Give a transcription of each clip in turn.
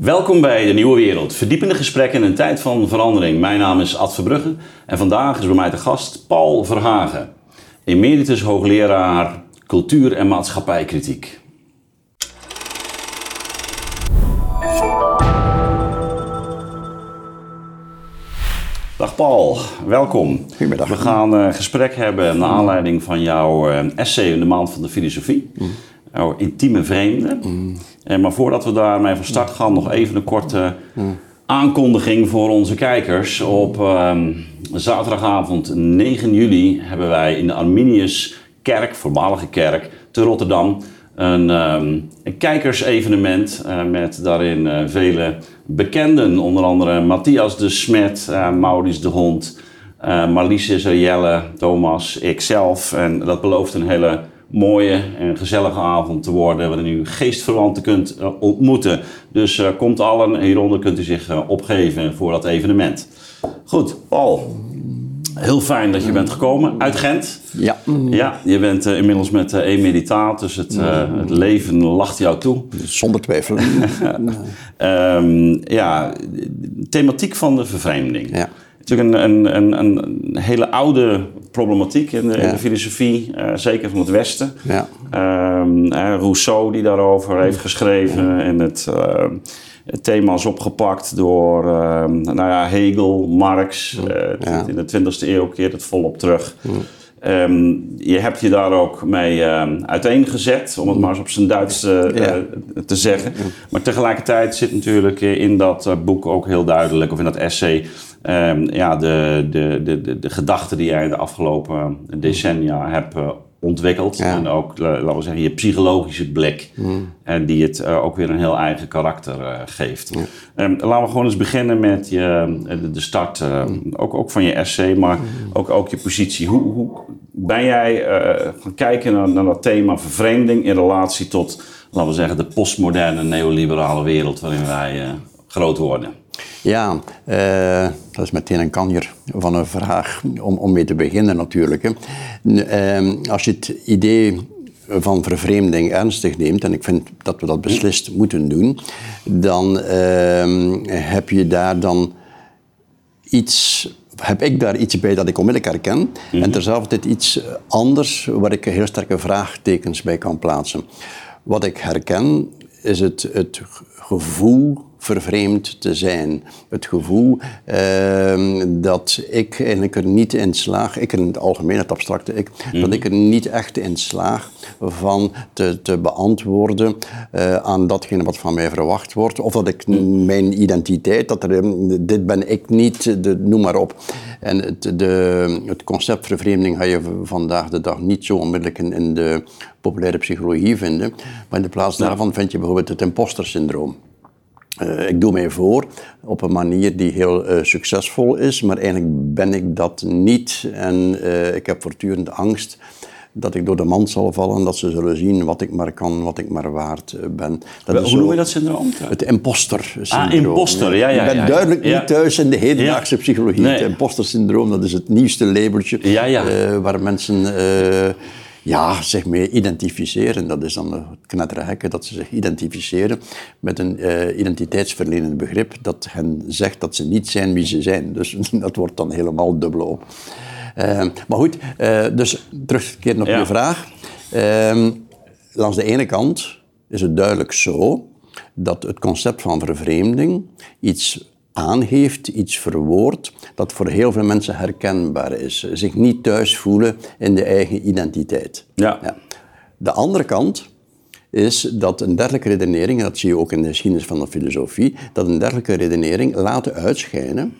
Welkom bij De Nieuwe Wereld. Verdiepende gesprekken in een tijd van verandering. Mijn naam is Ad Verbrugge en vandaag is bij mij de gast Paul Verhagen. Emeritus hoogleraar cultuur- en maatschappijkritiek. Dag Paul, welkom. Goedemiddag. We gaan een gesprek hebben naar aanleiding van jouw eh, essay in de maand van de filosofie. Jouw intieme vreemde. Eh, Maar voordat we daarmee van start gaan, nog even een korte aankondiging voor onze kijkers. Op ehm, zaterdagavond 9 juli hebben wij in de Arminiuskerk, voormalige kerk, te Rotterdam een, ehm, een kijkersevenement eh, met daarin eh, vele bekenden. Onder andere Matthias de Smet, eh, Maurice de Hond, Marlies Jelle, Thomas, ikzelf. En dat belooft een hele mooie en gezellige avond te worden waarin u geestverwanten kunt eh, ontmoeten. Dus eh, komt allen, hieronder kunt u zich eh, opgeven voor dat evenement. Goed, Paul. Heel fijn dat je bent gekomen uit Gent. Ja. Ja, je bent inmiddels met eh e-meditaat, dus het, het leven lacht jou toe. Zonder twijfel. Ehm, ja, thematiek van de vervreemding. Ja. Natuurlijk een, een, een, een hele oude problematiek in de, in Ja. de filosofie, eh, zeker van het Westen. Ja. Ehm, eh, Rousseau die daarover heeft geschreven en het, eh, het thema is opgepakt door ehm, nou ja, Hegel, Marx. eh. In de 20e eeuw keert het volop terug. Ehm, je hebt je daar ook mee ehm, uiteengezet, om het maar eens op zijn Duits eh, Ja. eh, te zeggen. Maar tegelijkertijd zit natuurlijk eh, in dat boek ook heel duidelijk, of in dat essay, ehm, ja, de, de, de, de, de gedachten die jij de afgelopen decennia hebt ontwikkeld. Ja. En ook, la- laten we zeggen, je psychologische blik. En die het eh, ook weer een heel eigen karakter eh, geeft. Ehm, laten we gewoon eens beginnen met je, eh, de, de start. eh, ook, ook van je essay, maar ook, ook je positie. Hoe, hoe ben jij eh, gaan kijken naar, naar dat thema vervreemding in relatie tot, laten we zeggen, de postmoderne neoliberale wereld waarin wij eh, groot worden? Ja, eh, dat is meteen een kanjer van een vraag om, om mee te beginnen natuurlijk. Hè. Ehm, als je het idee van vervreemding ernstig neemt, en ik vind dat we dat beslist moeten doen, dan ehm, heb je daar dan iets, heb ik daar iets bij dat ik onmiddellijk herken. En terzelfde tijd iets anders waar ik heel sterke vraagtekens bij kan plaatsen. Wat ik herken is het, het gevoel vervreemd te zijn. Het gevoel ehm, dat ik eigenlijk er niet in slaag, ik in het algemeen, het abstracte ik, dat ik er niet echt in slaag van te, te beantwoorden eh, aan datgene wat van mij verwacht wordt. Of dat ik n- mijn identiteit, dat er, eh, dit ben ik niet, de, noem maar op. En het, de, het concept vervreemding ga je vandaag de dag niet zo onmiddellijk in, in de populaire psychologie vinden. Maar in de plaats daarvan vind je bijvoorbeeld het imposter-syndroom. Eh, ik doe mij voor op een manier die heel eh, succesvol is, maar eigenlijk ben ik dat niet. En eh, ik heb voortdurend angst dat ik door de mand zal vallen, dat ze zullen zien wat ik maar kan, wat ik maar waard ben. Dat Hoe is noem zo je dat syndroom? Het imposter-syndroom. Ah, imposter, ja, ja, Ik ben ja. duidelijk Ja. niet thuis in de hedendaagse psychologie. Nee. Het imposter-syndroom, dat is het nieuwste labeltje waar mensen ja, zich mee identificeren. Dat is dan het knettere hekken, dat ze zich identificeren met een eh, identiteitsverlenend begrip dat hen zegt dat ze niet zijn wie ze zijn. Dus dat wordt dan helemaal dubbel op. Eh, maar goed, eh, dus terugkeren op Ja. je vraag. Ehm, langs de ene kant is het duidelijk zo dat het concept van vervreemding iets aangeeft, iets verwoordt, dat voor heel veel mensen herkenbaar is. Zich niet thuis voelen in de eigen identiteit. Ja. De andere kant is dat een dergelijke redenering, en dat zie je ook in de geschiedenis van de filosofie, dat een dergelijke redenering laat uitschijnen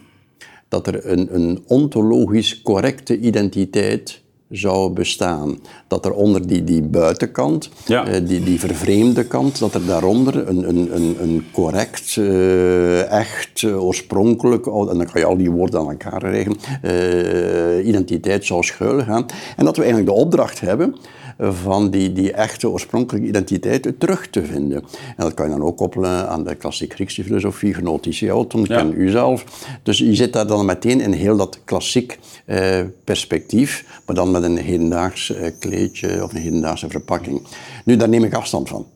dat er een, een ontologisch correcte identiteit zou bestaan. Dat er onder die, die buitenkant, Ja. eh, die, die vervreemde kant, dat er daaronder een, een, een, een correct, eh, echt, eh, oorspronkelijk, en dan kan je al die woorden aan elkaar regelen, identiteit zou schuilgaan. En dat we eigenlijk de opdracht hebben van die, die echte oorspronkelijke identiteit terug te vinden. En dat kan je dan ook koppelen aan de klassiek Griekse filosofie, genotische auton, Ja. ken u zelf. Dus je zit daar dan meteen in heel dat klassiek eh, perspectief, maar dan met een hedendaags eh, kleedje of een hedendaagse verpakking. Nu, daar neem ik afstand van.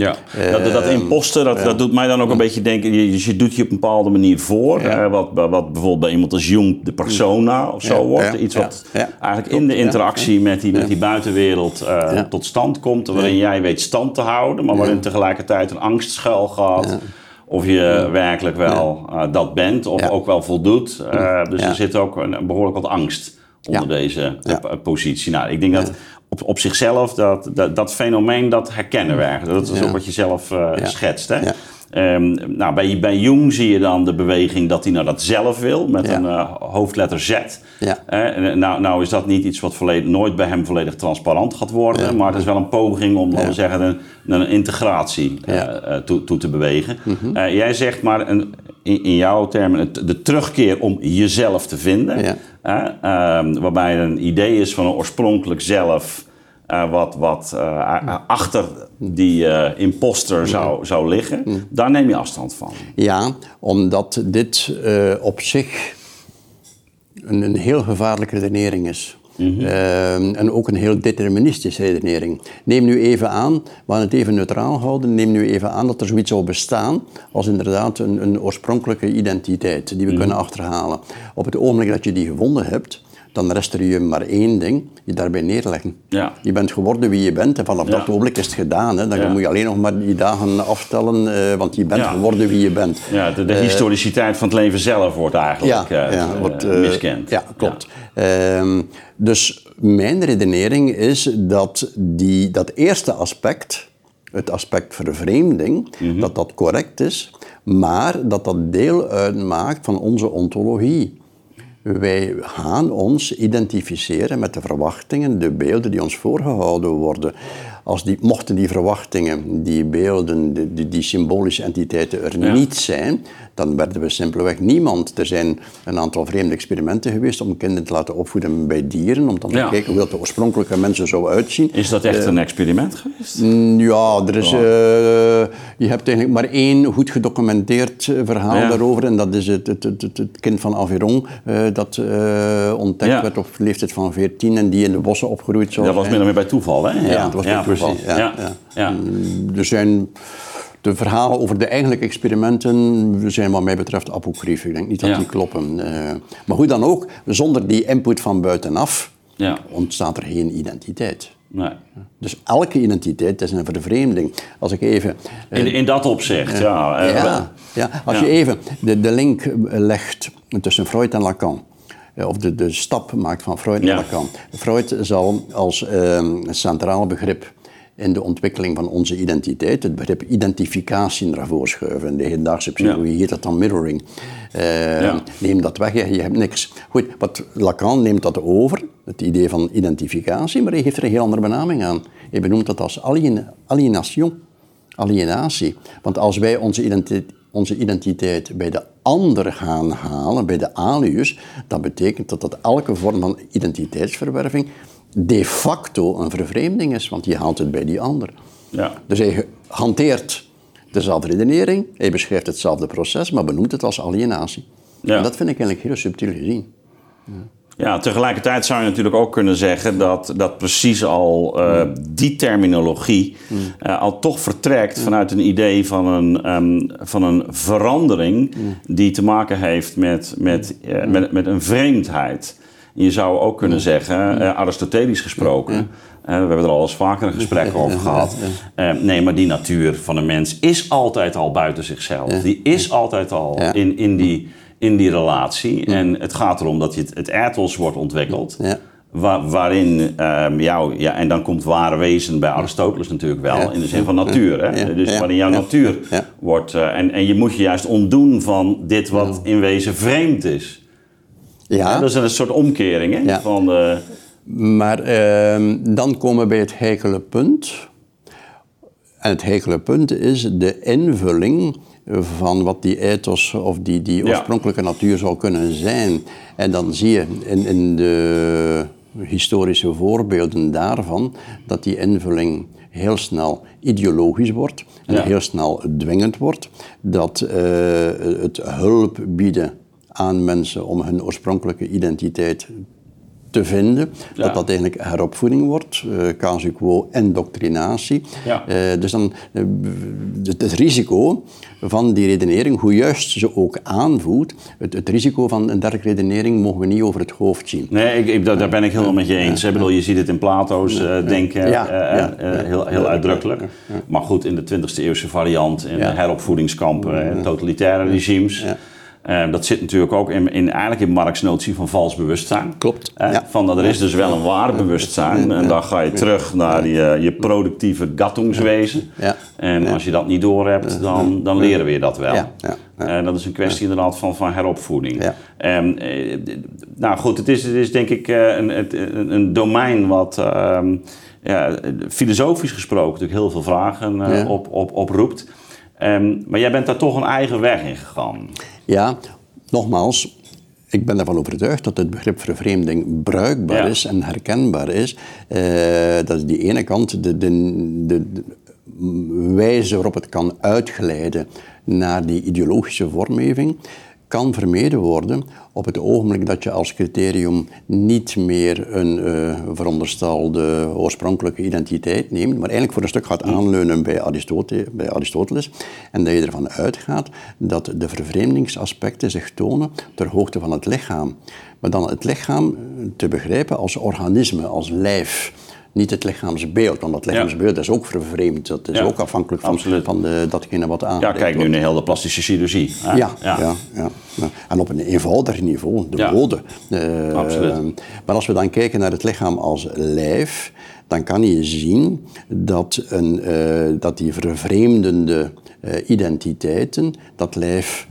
Ja, dat, dat imposter, dat, dat doet mij dan ook een beetje denken, je, je doet je op een bepaalde manier voor, eh, wat, wat bijvoorbeeld bij iemand als Jung de persona of zo wordt. Iets wat eigenlijk in de interactie met, die, met die buitenwereld uh, tot stand komt, waarin jij weet stand te houden, maar waarin tegelijkertijd een angst schuil gaat. Of je werkelijk wel uh, dat bent, of ook wel voldoet. dus er zit ook een, behoorlijk wat angst onder deze positie. Nou, ik denk dat op, op zichzelf, dat, dat, dat fenomeen, dat herkennen we eigenlijk. Dat is ook wat je zelf uh, schetst. Hè? Um, nou, bij, bij Jung zie je dan de beweging dat hij naar dat zelf wil, met een uh, hoofdletter Z. Ja. Uh, nou, nou is dat niet iets wat volledig, nooit bij hem volledig transparant gaat worden, maar het is wel een poging om, laten we zeggen, een, een integratie uh, toe, toe, te bewegen. Mm -hmm. jij zegt maar een, in, in, jouw termen de terugkeer om jezelf te vinden. Um, waarbij er een idee is van een oorspronkelijk zelf. Uh, wat, wat uh, achter die uh, imposter zou, zou liggen, daar neem je afstand van. Ja, omdat dit op zich een, een heel gevaarlijke redenering is. Mm en ook een heel deterministische redenering. Neem nu even aan, we gaan het even neutraal houden, neem nu even aan dat er zoiets zou bestaan als inderdaad een, een oorspronkelijke identiteit die we mhm. kunnen achterhalen. Op het ogenblik dat je die gevonden hebt, dan rest er je maar één ding, je daarbij neerleggen. Ja. Je bent geworden wie je bent en vanaf dat ogenblik is het gedaan. Hè. Dan moet je alleen nog maar die dagen aftellen, uh, want je bent geworden wie je bent. Ja, de, de uh, historiciteit van het leven zelf wordt eigenlijk uh, wordt, miskend. Ja, klopt. Ehm, dus mijn redenering is dat die, dat eerste aspect, het aspect vervreemding, mm dat dat correct is, maar dat dat deel uitmaakt van onze ontologie. Wij gaan ons identificeren met de verwachtingen, de beelden die ons voorgehouden worden. Als die, mochten die verwachtingen, die beelden, die, die symbolische entiteiten er niet zijn, dan werden we simpelweg niemand. Er zijn een aantal vreemde experimenten geweest om kinderen te laten opvoeden bij dieren, om dan te kijken hoe dat de oorspronkelijke mensen zou uitzien. Is dat echt uh, een experiment geweest? Ja, er is, uh, je hebt eigenlijk maar één goed gedocumenteerd eh, verhaal ja. daarover, en dat is het, het, het, het kind van Aviron, uh, dat ontdekt werd op leeftijd van 14 en die in de bossen opgegroeid zou Dat was meer dan meer bij toeval, hè? Ja, dat was bij toeval. Ja, ja. Mm, er zijn de verhalen over de eigenlijke experimenten zijn wat mij betreft apocryf. Ik denk niet dat die kloppen. Uh, maar hoe dan ook, zonder die input van buitenaf ja. ontstaat er geen identiteit. Nee. Dus elke identiteit is een vervreemding. Als ik even... Uh, in, in dat opzicht, uh, ja. ja, ja. Als je even de, de link legt tussen Freud en Lacan of de, de stap maakt van Freud naar Lacan. Freud zal als centraal begrip in de ontwikkeling van onze identiteit het begrip identificatie naar voren schuiven. In de hedendaagse psychologie heet dat dan mirroring. Uh, Neem dat weg, je, je, hebt niks. Goed, wat Lacan neemt dat over, het idee van identificatie, maar hij geeft er een heel andere benaming aan. Hij benoemt dat als alien, alienation, alienatie. Want als wij onze identiteit, onze identiteit bij de ander gaan halen, bij de alius, dan betekent dat dat elke vorm van identiteitsverwerving de facto een vervreemding is, want je haalt het bij die ander. Ja. Dus hij hanteert dezelfde redenering, hij beschrijft hetzelfde proces, maar benoemt het als alienatie. Ja. En dat vind ik eigenlijk heel subtiel gezien. Ja. Ja, tegelijkertijd zou je natuurlijk ook kunnen zeggen dat, dat precies al uh, die terminologie uh, al toch vertrekt vanuit een idee van een, um, van een verandering die te maken heeft met, met, uh, met, met een vreemdheid. Je zou ook kunnen zeggen, uh, Aristotelisch gesproken, uh, we hebben er al eens vaker een gesprek over gehad. Uh, nee, maar die natuur van een mens is altijd al buiten zichzelf. Die is altijd al in, in, die, in die relatie. En het gaat erom dat je het, het ethos wordt ontwikkeld. Waar, waarin um, jou, ja, en dan komt ware wezen bij Aristoteles natuurlijk wel, in de zin van natuur. Hè? dus waarin jouw natuur wordt. en, en je moet je juist ontdoen van dit wat in wezen vreemd is. Ja. dat is een soort omkering hè, ja. van. Maar uh, dan komen we bij het heikele punt. En het heikele punt is de invulling van wat die ethos of die, die oorspronkelijke natuur zou kunnen zijn. En dan zie je in, in de historische voorbeelden daarvan dat die invulling heel snel ideologisch wordt en ja. heel snel dwingend wordt. Dat uh, het hulp bieden aan mensen om hun oorspronkelijke identiteit te vinden, dat dat eigenlijk heropvoeding wordt, uh, casu quo indoctrinatie. Ja. Uh, dus dan uh, het, het, risico van die redenering, hoe juist ze ook aanvoelt, het, het, risico van een dergelijke redenering mogen we niet over het hoofd zien. Nee, ik, ik, daar ben ik helemaal met je eens. Ja. Bedoel, je ziet het in Plato's denken heel, heel uitdrukkelijk. Maar goed, in de 20e eeuwse variant, in heropvoedingskampen, totalitaire regimes. Uh, dat zit natuurlijk ook in, in, eigenlijk in Marx notie van vals bewustzijn. Klopt. Uh, ja. Van dat er is dus wel een waar bewustzijn. En dan ga je terug naar die, uh, je productieve gattungswezen. Ja. En als je dat niet doorhebt, dan, dan leren we je dat wel. Ja. dat is een kwestie inderdaad van, van heropvoeding. Um, nou goed, het is, het is denk ik een, een, een domein wat ehm, ja, filosofisch gesproken natuurlijk heel veel vragen op, op, oproept. Um, maar jij bent daar toch een eigen weg in gegaan. Ja, nogmaals, ik ben ervan overtuigd dat het begrip vervreemding bruikbaar is en herkenbaar is. Uh, dat is die ene kant, de, de, de, de, wijze waarop het kan uitglijden naar die ideologische vormgeving kan vermeden worden op het ogenblik dat je als criterium niet meer een uh, veronderstelde oorspronkelijke identiteit neemt, maar eigenlijk voor een stuk gaat aanleunen bij, bij Aristoteles en dat je ervan uitgaat dat de vervreemdingsaspecten zich tonen ter hoogte van het lichaam. Maar dan het lichaam te begrijpen als organisme, als lijf niet het lichaamsbeeld, want dat lichaamsbeeld is ook vervreemd. Dat is ook afhankelijk van, van de, datgene wat aan. Ja, kijk nu naar heel de plastische chirurgie. Ja, ja. Ja, ja, En op een eenvoudiger niveau, de mode. Uh, Absoluut. Maar als we dan kijken naar het lichaam als lijf, dan kan je zien dat, een, uh, dat die vervreemdende uh, identiteiten dat lijf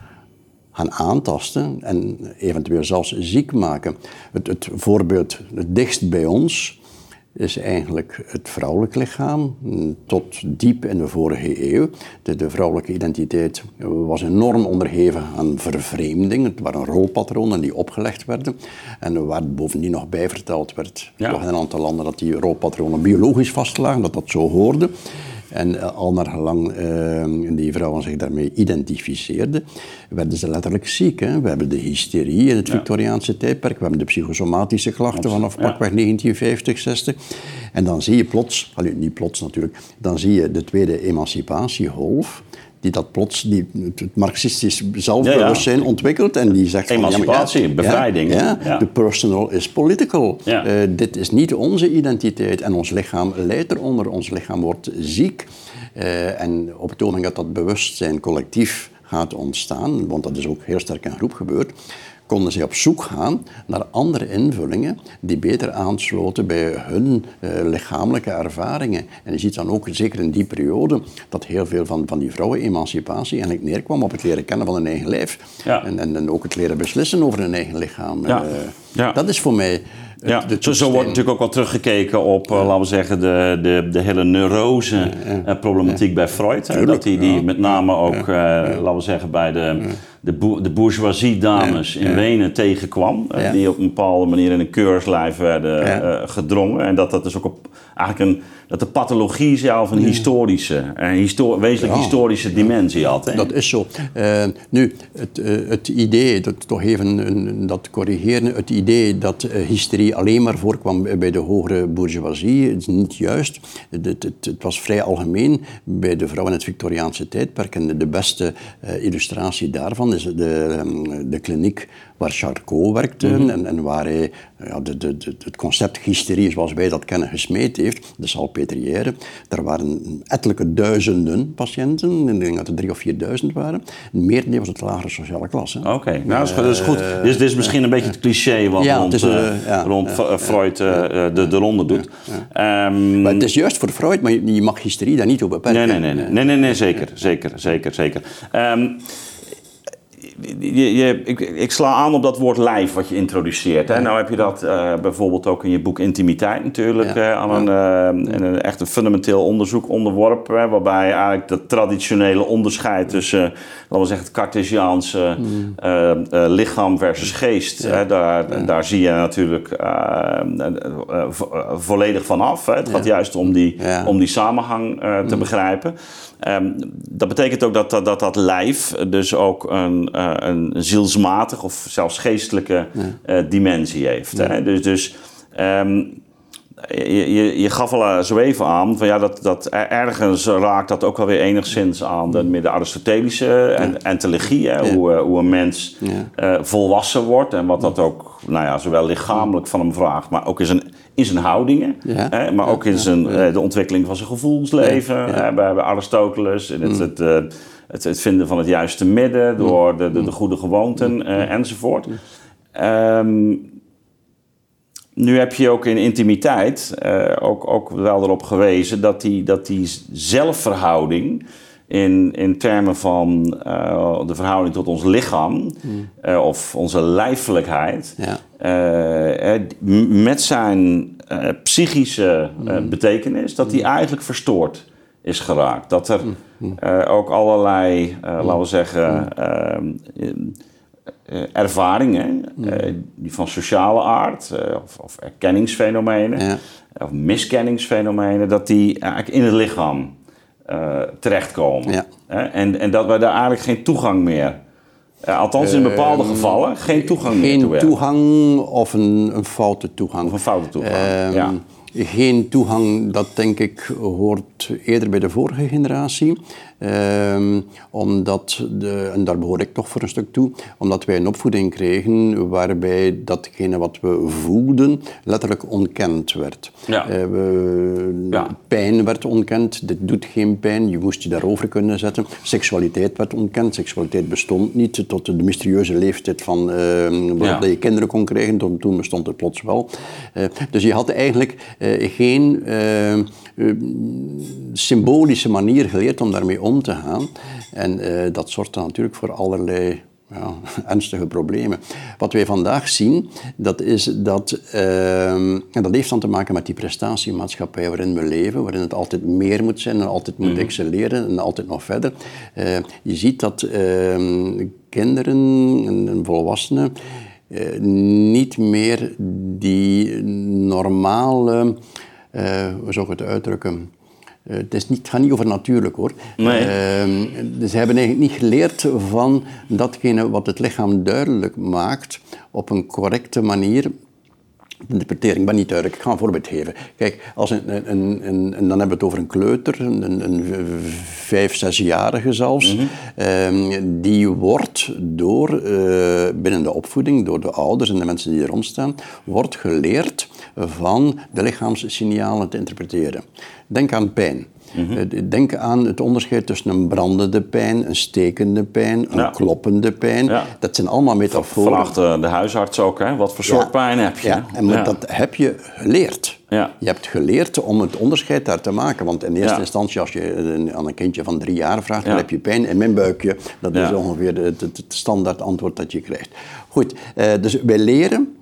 gaan aantasten en eventueel zelfs ziek maken. Het, het voorbeeld het dichtst bij ons is eigenlijk het vrouwelijk lichaam. Tot diep in de vorige eeuw. De, de, vrouwelijke identiteit was enorm onderheven aan vervreemding. Het waren rolpatronen die opgelegd werden. En waar bovendien nog bij verteld werd, ja. in een aantal landen, dat die rolpatronen biologisch vastlagen, dat dat zo hoorde. En uh, al naar gelang uh, die vrouwen zich daarmee identificeerden, werden ze letterlijk ziek. Hè? We hebben de hysterie in het ja. Victoriaanse tijdperk, we hebben de psychosomatische klachten vanaf pakweg 1950, 60. En dan zie je plots, allee, niet plots natuurlijk, dan zie je de tweede emancipatiegolf die dat plots, die het marxistisch zelfbewustzijn ja, ja. ontwikkelt en die zegt Emancipatie, van, ja, bevrijding. Ja, de personal is political. Uh, dit is niet onze identiteit en ons lichaam leidt eronder, ons lichaam wordt ziek. Uh, en op het ogenblik dat dat bewustzijn collectief gaat ontstaan, want dat is ook heel sterk in groep gebeurd, konden ze op zoek gaan naar andere invullingen die beter aansloten bij hun uh, lichamelijke ervaringen. En je ziet dan ook, zeker in die periode, dat heel veel van, van die vrouwenemancipatie eigenlijk neerkwam op het leren kennen van hun eigen lijf. Ja. En, en, en, ook het leren beslissen over hun eigen lichaam. Ja. Uh, ja. Dat is voor mij ja, zo, zo, wordt natuurlijk ook wel teruggekeken op, uh, laten we zeggen, de, de, de hele neurose-problematiek ja, ja. bij Freud. Tuurlijk, dat die, die met name ook, uh, laten we zeggen, bij de, de, de bourgeoisie-dames in Wenen tegenkwam. Uh, die op een bepaalde manier in een keurslijf werden gedrongen. En dat dat dus ook op eigenlijk een dat de pathologie zelf een historische, een histor wezenlijk historische dimensie had. Hè? Dat is zo. Uh, nu, het, uh, het idee, dat, toch even een, dat corrigeren, het idee dat hysterie alleen maar voorkwam bij de hogere bourgeoisie, is niet juist. Het, het, het, was vrij algemeen bij de vrouwen in het Victoriaanse tijdperk. En de beste illustratie daarvan is de, um, de kliniek waar Charcot werkte mm -hmm. en, en, waar hij ja, de, de, de, het concept hysterie zoals wij dat kennen gesmeed heeft, de salpetrière. Er waren ettelijke duizenden patiënten, ik denk dat er drie of vierduizend waren. Merendeel was het lagere sociale klasse. Oké, okay. nou dat is, dat is goed. Uh, dus dit is misschien een beetje het cliché wat ja, rond, is, uh, ja, rond Freud de, de ronde doet. Um, maar het is juist voor Freud, maar je, je mag hysterie daar niet op beperken. Nee, nee, nee, nee, nee, nee, nee zeker, zeker, zeker, zeker. Um, je, je, ik, ik, sla aan op dat woord lijf wat je introduceert. Hè? Nou heb je dat uh, bijvoorbeeld ook in je boek Intimiteit natuurlijk ja. uh, aan een, uh, een, echt een fundamenteel onderzoek onderworpen. Hè? Waarbij eigenlijk dat traditionele onderscheid tussen, laten we zeggen, het Cartesiaanse mm. lichaam versus geest. Ja. Hè? Daar, daar zie je natuurlijk volledig van af. Hè? Het gaat juist om die, om die samenhang te begrijpen. Ehm, dat betekent ook dat dat, dat dat lijf dus ook een, een zielsmatig of zelfs geestelijke uh, dimensie heeft. Hè? Dus, dus um, je, je, je, gaf al zo even aan van ja, dat, dat ergens raakt dat ook wel weer enigszins aan de, meer de Aristotelische en, entelegie. Hè? Hoe, hoe een mens uh, volwassen wordt en wat dat ook, nou ja, zowel lichamelijk van hem vraagt, maar ook in zijn, in zijn houdingen. Hè? Maar ook in zijn, de ontwikkeling van zijn gevoelsleven. Hè? Bij, bij Aristoteles, in het, het, het, het, vinden van het juiste midden door de, de, de goede gewoonten enzovoort. Um, nu heb je ook in intimiteit uh, ook, ook wel erop gewezen dat die, dat die zelfverhouding in, in termen van uh, de verhouding tot ons lichaam mm. uh, of onze lijfelijkheid, ja. met zijn psychische mm. betekenis, dat die mm. eigenlijk verstoord is geraakt. Dat er ook allerlei, laten we zeggen, uh, ervaringen, uh, die van sociale aard of, of, erkenningsfenomenen ja. of miskenningsfenomenen, dat die eigenlijk in het lichaam terechtkomen. Ja. en, en dat wij daar eigenlijk geen toegang meer althans in bepaalde ehm, gevallen geen toegang geen meer toe hebben. Geen toegang of een, een foute toegang. Of een foute toegang, um, ja. Geen toegang, dat denk ik hoort eerder bij de vorige generatie. Um, omdat, de, en daar behoor ik toch voor een stuk toe, omdat wij een opvoeding kregen waarbij datgene wat we voelden letterlijk ontkend werd. Ja. Uh, we, ja. Pijn werd ontkend, dit doet geen pijn, je moest je daarover kunnen zetten. Seksualiteit werd ontkend, seksualiteit bestond niet tot de mysterieuze leeftijd van uh, ja. je kinderen kon krijgen, toen, toen bestond het plots wel. Uh, dus je had eigenlijk uh, geen symbolische manier geleerd om daarmee om te gaan. En uh, dat zorgt dan natuurlijk voor allerlei ja, ernstige problemen. Wat wij vandaag zien, dat is dat, uh, en dat heeft dan te maken met die prestatiemaatschappij waarin we leven, waarin het altijd meer moet zijn en altijd moet mm excelleren en altijd nog verder. Uh, je ziet dat ehm, kinderen en, volwassenen uh, niet meer die normale, hoe zou ik het uitdrukken, uh, het, is niet, gaat niet over natuurlijk hoor. Nee. Uh, ze hebben eigenlijk niet geleerd van datgene wat het lichaam duidelijk maakt op een correcte manier interpretering, ben niet duidelijk. Ik ga een voorbeeld geven. Kijk, als een, een, een, en dan hebben we het over een kleuter, een, een vijf, zesjarige zelfs. Mm -hmm. die wordt door, uh, binnen de opvoeding, door de ouders en de mensen die er rond staan, wordt geleerd van de lichaamssignalen te interpreteren. Denk aan pijn. Mhm. Denk aan het onderscheid tussen een brandende pijn, een stekende pijn, een kloppende pijn. Dat zijn allemaal metaforen. Vraagt de huisarts ook, hè? wat voor soort pijn heb je? Ja, en dat heb je geleerd. Ja. Je hebt geleerd om het onderscheid daar te maken. Want in eerste instantie, als je aan een kindje van drie jaar vraagt, dan heb je pijn in mijn buikje. Dat is ongeveer het, het, standaard antwoord dat je krijgt. Goed, dus wij leren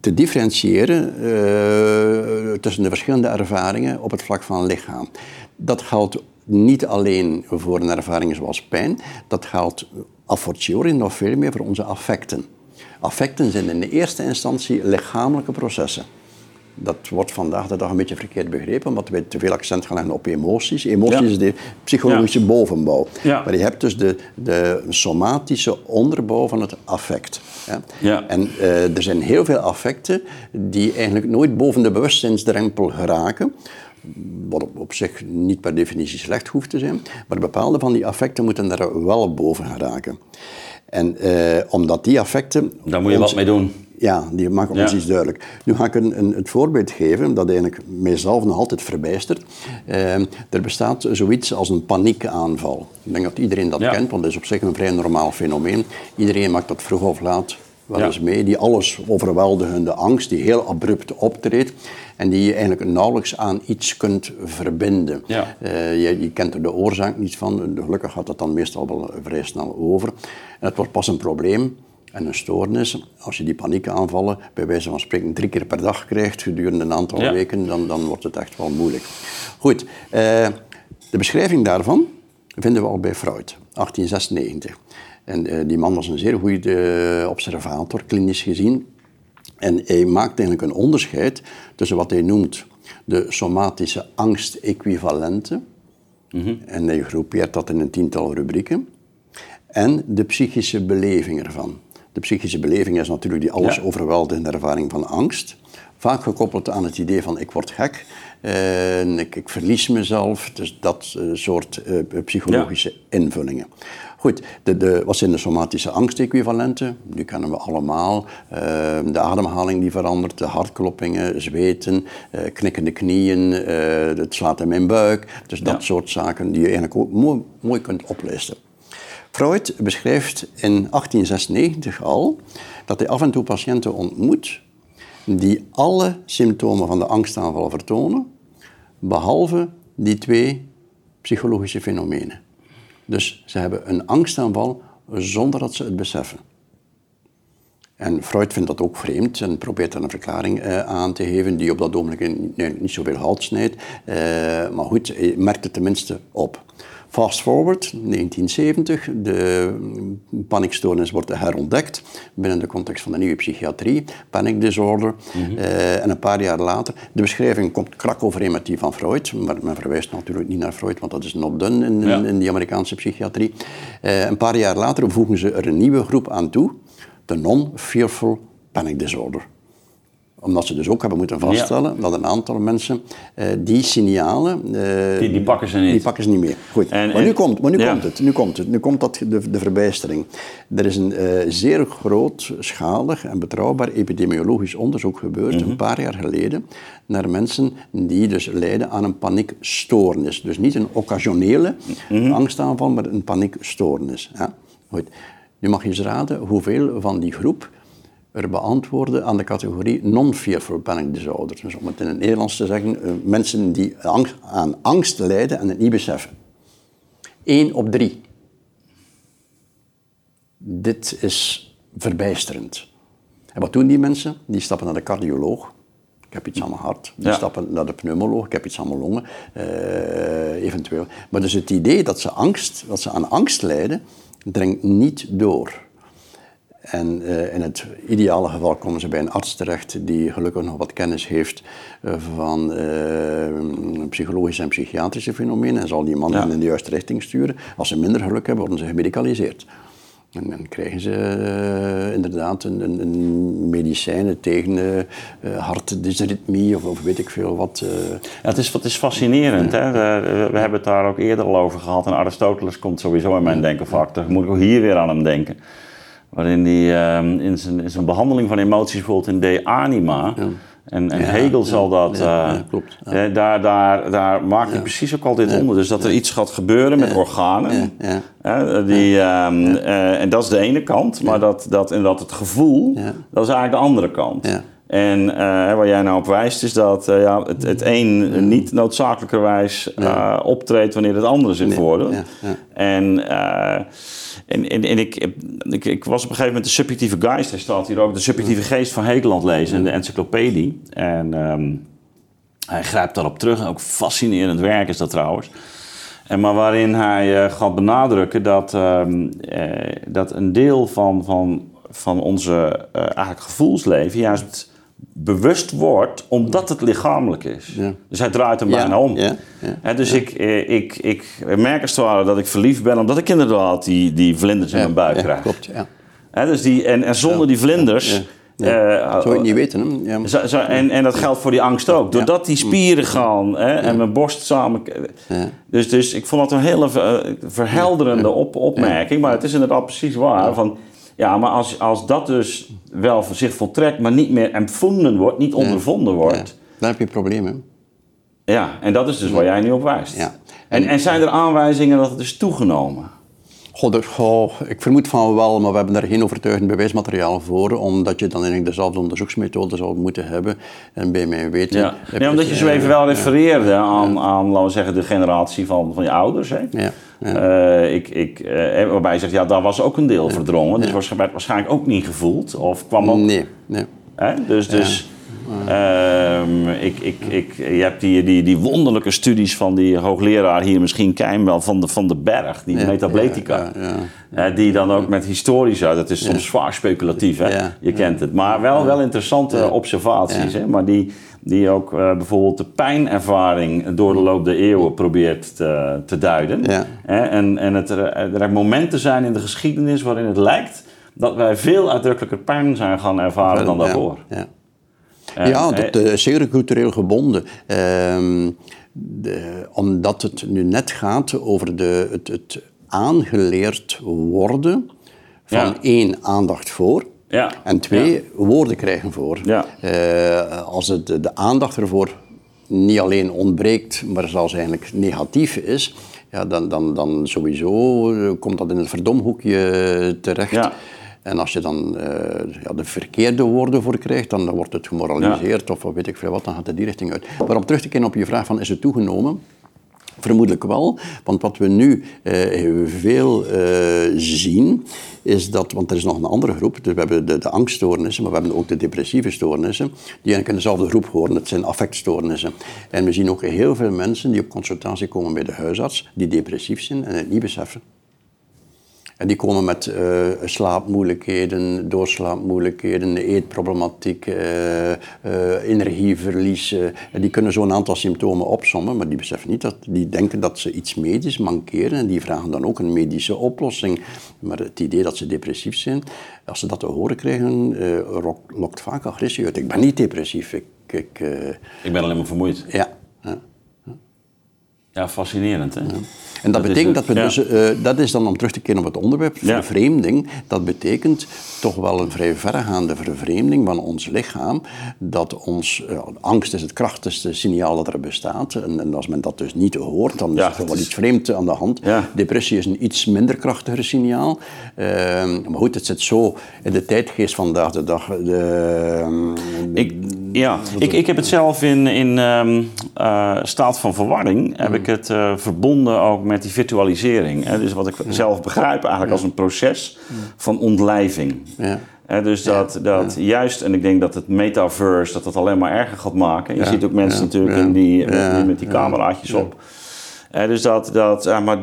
te differentiëren uh, tussen de verschillende ervaringen op het vlak van lichaam. Dat geldt niet alleen voor een ervaring zoals pijn, dat geldt a fortiori nog veel meer voor onze affecten. Affecten zijn in de eerste instantie lichamelijke processen. Dat wordt vandaag de dag een beetje verkeerd begrepen, omdat wij te veel accent gaan leggen op emoties. Emoties is de psychologische bovenbouw. Maar je hebt dus de, de somatische onderbouw van het affect. Ja? En uh, er zijn heel veel affecten die eigenlijk nooit boven de bewustzijnsdrempel geraken wat op, zich niet per definitie slecht hoeft te zijn, maar bepaalde van die affecten moeten daar wel boven geraken. En uh, omdat die affecten... Daar moet je wat mee doen. Ja, die maken ons iets duidelijk. Nu ga ik een, een, het voorbeeld geven dat eigenlijk mijzelf nog altijd verbijstert. Uh, er bestaat zoiets als een paniekaanval. Ik denk dat iedereen dat kent, want dat is op zich een vrij normaal fenomeen. Iedereen maakt dat vroeg of laat wel eens mee. Die alles overweldigende angst die heel abrupt optreedt en die je eigenlijk nauwelijks aan iets kunt verbinden. Ja. Uh, je, je, kent er de oorzaak niet van. Gelukkig gaat dat dan meestal wel vrij snel over. En het wordt pas een probleem en een stoornis, als je die paniekaanvallen bij wijze van spreken drie keer per dag krijgt gedurende een aantal weken, dan, dan wordt het echt wel moeilijk. Goed, uh, de beschrijving daarvan vinden we al bij Freud, 1896. En uh, die man was een zeer goede observator, klinisch gezien. En hij maakt eigenlijk een onderscheid tussen wat hij noemt de somatische angstequivalenten En je groepeert dat in een tiental rubrieken. En de psychische beleving ervan. De psychische beleving is natuurlijk die alles overweldigende ervaring van angst. Vaak gekoppeld aan het idee van ik word gek, ik, ik verlies mezelf. Dus dat eh, soort eh, psychologische invullingen. Goed, de, de, wat zijn de somatische angstequivalenten? Die kennen we allemaal. Eh, de ademhaling die verandert, de hartkloppingen, zweten, eh, knikkende knieën, het slaat in mijn buik. Dus dat Ja. soort zaken die je eigenlijk ook mooi, mooi kunt oplisten. Freud beschrijft in 1896 al dat hij af en toe patiënten ontmoet die alle symptomen van de angstaanval vertonen, behalve die twee psychologische fenomenen. Dus ze hebben een angstaanval zonder dat ze het beseffen. En Freud vindt dat ook vreemd en probeert daar een verklaring eh, aan te geven die op dat ogenblik niet zoveel hout snijdt. Eh, maar goed, hij merkt het tenminste op. Fast forward, 1970, de paniekstoornis wordt herontdekt binnen de context van de nieuwe psychiatrie, panic disorder. Eh, en een paar jaar later, de beschrijving komt krak overeen met die van Freud, maar men verwijst natuurlijk niet naar Freud, want dat is not done in, in, Ja. in die Amerikaanse psychiatrie. Eh, een paar jaar later voegen ze er een nieuwe groep aan toe, de non-fearful panic disorder. Omdat ze dus ook hebben moeten vaststellen dat een aantal mensen eh, die signalen... eh, Die- die pakken ze niet. Die pakken ze niet meer. Goed. En- maar en- nu, komt, maar nu ja. komt het. Nu komt het. Nu komt dat, de, de verbijstering. Er is een eh, zeer grootschalig en betrouwbaar epidemiologisch onderzoek gebeurd Mhm. een paar jaar geleden naar mensen die dus lijden aan een paniekstoornis. Dus niet een occasionele Mhm. angstaanval, maar een paniekstoornis. Ja? Goed. Nu mag je eens raden hoeveel van die groep er beantwoorden aan de categorie non-fearful panic disorder. Dus om het in het Nederlands te zeggen, eh, mensen die angst, aan angst lijden en het niet beseffen. Eén op drie. Dit is verbijsterend. En wat doen die mensen? Die stappen naar de cardioloog. Ik heb iets aan mijn hart. Die Ja. stappen naar de pneumoloog. Ik heb iets aan mijn longen. eh, eventueel. Maar dus het idee dat ze, angst, dat ze aan angst lijden, dringt niet door. En eh, in het ideale geval komen ze bij een arts terecht die gelukkig nog wat kennis heeft eh, van eh, psychologische en psychiatrische fenomenen en zal die man Ja. in de juiste richting sturen. Als ze minder geluk hebben, worden ze gemedicaliseerd. En dan krijgen ze inderdaad een, een, een medicijnen tegen eh, hartdysritmie of, of weet ik veel wat. Ja, het, is, het is fascinerend. Hè? We, we hebben het daar ook eerder al over gehad. En Aristoteles komt sowieso in mijn denkenfactor. Moet ik ook hier weer aan hem denken. Waarin hij ehm, in, zijn, in zijn behandeling van emoties, bijvoorbeeld in De Anima. En, en Ja, Hegel zal dat. ja, ja, klopt, daar, daar, daar maakt hij precies ook altijd onder. Dus dat er iets gaat gebeuren met organen. die, ehm, eh, en dat is de ene kant. Maar dat, dat, en dat het gevoel, dat is eigenlijk de andere kant. En eh, waar jij nou op wijst, is dat ja, het, het een niet noodzakelijkerwijs optreedt wanneer het andere zich voordoet. ja, ja. En, en, en, en ik, ik, ik was op een gegeven moment de subjectieve geest, hij staat hier ook, de subjectieve geest van het lezen in de encyclopedie. En ehm, hij grijpt daarop terug. Ook fascinerend werk is dat trouwens. En maar waarin hij eh, gaat benadrukken dat, ehm, eh, dat een deel van, van, van onze eh, eigenlijk gevoelsleven juist bewust wordt omdat het lichamelijk is. Ja. Dus hij draait hem Ja, bijna om. ja, dus Ik, eh, ik, ik merk als het ware dat ik verliefd ben omdat ik inderdaad die, die vlinders in mijn buik krijg. Klopt, ja. Dus die, en, en zonder die vlinders... Ja. eh, Zou je niet weten, hè? Ja. zo- en, en dat geldt voor die angst ook. Doordat die spieren gaan hè, en mijn borst samen. Dus, dus ik vond dat een hele eh, verhelderende op, opmerking. Maar het is inderdaad precies waar. Van, ja, maar als, als dat dus wel voor zich voltrekt, maar niet meer empvonden wordt, niet ondervonden Ja. wordt. Dan heb je problemen. Ja, en dat is dus waar jij nu op wijst. Ja. En, en zijn er aanwijzingen dat het is toegenomen? Goh, goh, ik vermoed van wel, maar we hebben daar geen overtuigend bewijsmateriaal voor, omdat je dan eigenlijk dezelfde onderzoeksmethode zou moeten hebben. En bij mijn weten... Ja. Nee, omdat je zo eh, even wel refereerde aan, aan, laten we zeggen, de generatie van, van je ouders. Hè? Ja, Eh, ik, ik, eh, waarbij je zegt, ja, daar was ook een deel verdrongen. Dus was werd waarschijnlijk ook niet gevoeld. Of kwam ook... Nee, nee. Hè? Dus, dus Ehm, ik, ik, ik, je hebt die, die, die wonderlijke studies van die hoogleraar hier misschien Keim wel van de, van de berg, die metabletica. Ja, Hè, die dan ook met historisch uit, dat is soms zwaar speculatief, hè? Ja, je kent het. Maar wel, wel interessante observaties, hè? maar die, die ook eh, bijvoorbeeld de pijnervaring door de loop der eeuwen probeert te, te duiden. Ja. Hè? En, en het, er er momenten zijn in de geschiedenis waarin het lijkt dat wij veel uitdrukkelijker pijn zijn gaan ervaren dan daarvoor. Ja, En, ja eh, dat is zeer cultureel gebonden. Ehm, de- omdat het nu net gaat over de, het, het aangeleerd worden van Ja. één, aandacht voor. Ja. En twee, woorden krijgen voor. Eh, als het, de aandacht ervoor niet alleen ontbreekt, maar zelfs eigenlijk negatief is, ja, dan, dan, dan sowieso eh, komt dat in het verdomhoekje terecht. Ja. En als je dan eh, ja, de verkeerde woorden voor krijgt, dan, dan wordt het gemoraliseerd of weet ik veel wat, dan gaat het die richting uit. Maar om terug te keren op je vraag van is het toegenomen? Vermoedelijk wel, want wat we nu eh, veel eh, zien, is dat, want er is nog een andere groep, dus we hebben de, angststoornissen, maar we hebben ook de depressieve stoornissen, die eigenlijk in dezelfde groep horen, dat zijn affectstoornissen. En we zien ook heel veel mensen die op consultatie komen bij de huisarts, die depressief zijn en het niet beseffen. En die komen met eh, slaapmoeilijkheden, doorslaapmoeilijkheden, eetproblematiek, eh, eh, energieverlies. en die kunnen zo'n aantal symptomen opsommen, maar die beseffen niet dat die denken dat ze iets medisch mankeren en die vragen dan ook een medische oplossing. Maar het idee dat ze depressief zijn, als ze dat te horen krijgen, lokt vaak agressie uit. Ik ben niet depressief. Ik, ik, Ik ben alleen maar vermoeid. ja. ja. Ja, fascinerend, hè? En dat, betekent dat we ja. dus, eh, dat is dan om terug te keren op het onderwerp, vervreemding. Dat betekent toch wel een vrij verregaande vervreemding van ons lichaam. Dat ons, eh, angst is het krachtigste signaal dat er bestaat. En, en als men dat dus niet hoort, dan is er wel is- iets vreemds aan de hand. Depressie is een iets minder krachtiger signaal. Ehm, maar goed, het zit zo in de tijdgeest vandaag de dag. De, Ik, ja, ik, ik heb het zelf in, in ehm, eh, staat van verwarring, heb ik het eh, verbonden ook met die virtualisering. Hè? Dus wat ik zelf begrijp eigenlijk als een proces van ontlijving. Ja. Hè, dus dat, dat juist, en ik denk dat het metaverse dat dat alleen maar erger gaat maken. Je ziet ook mensen natuurlijk in die, met, met die cameraatjes op. Dus dat, dat ja, maar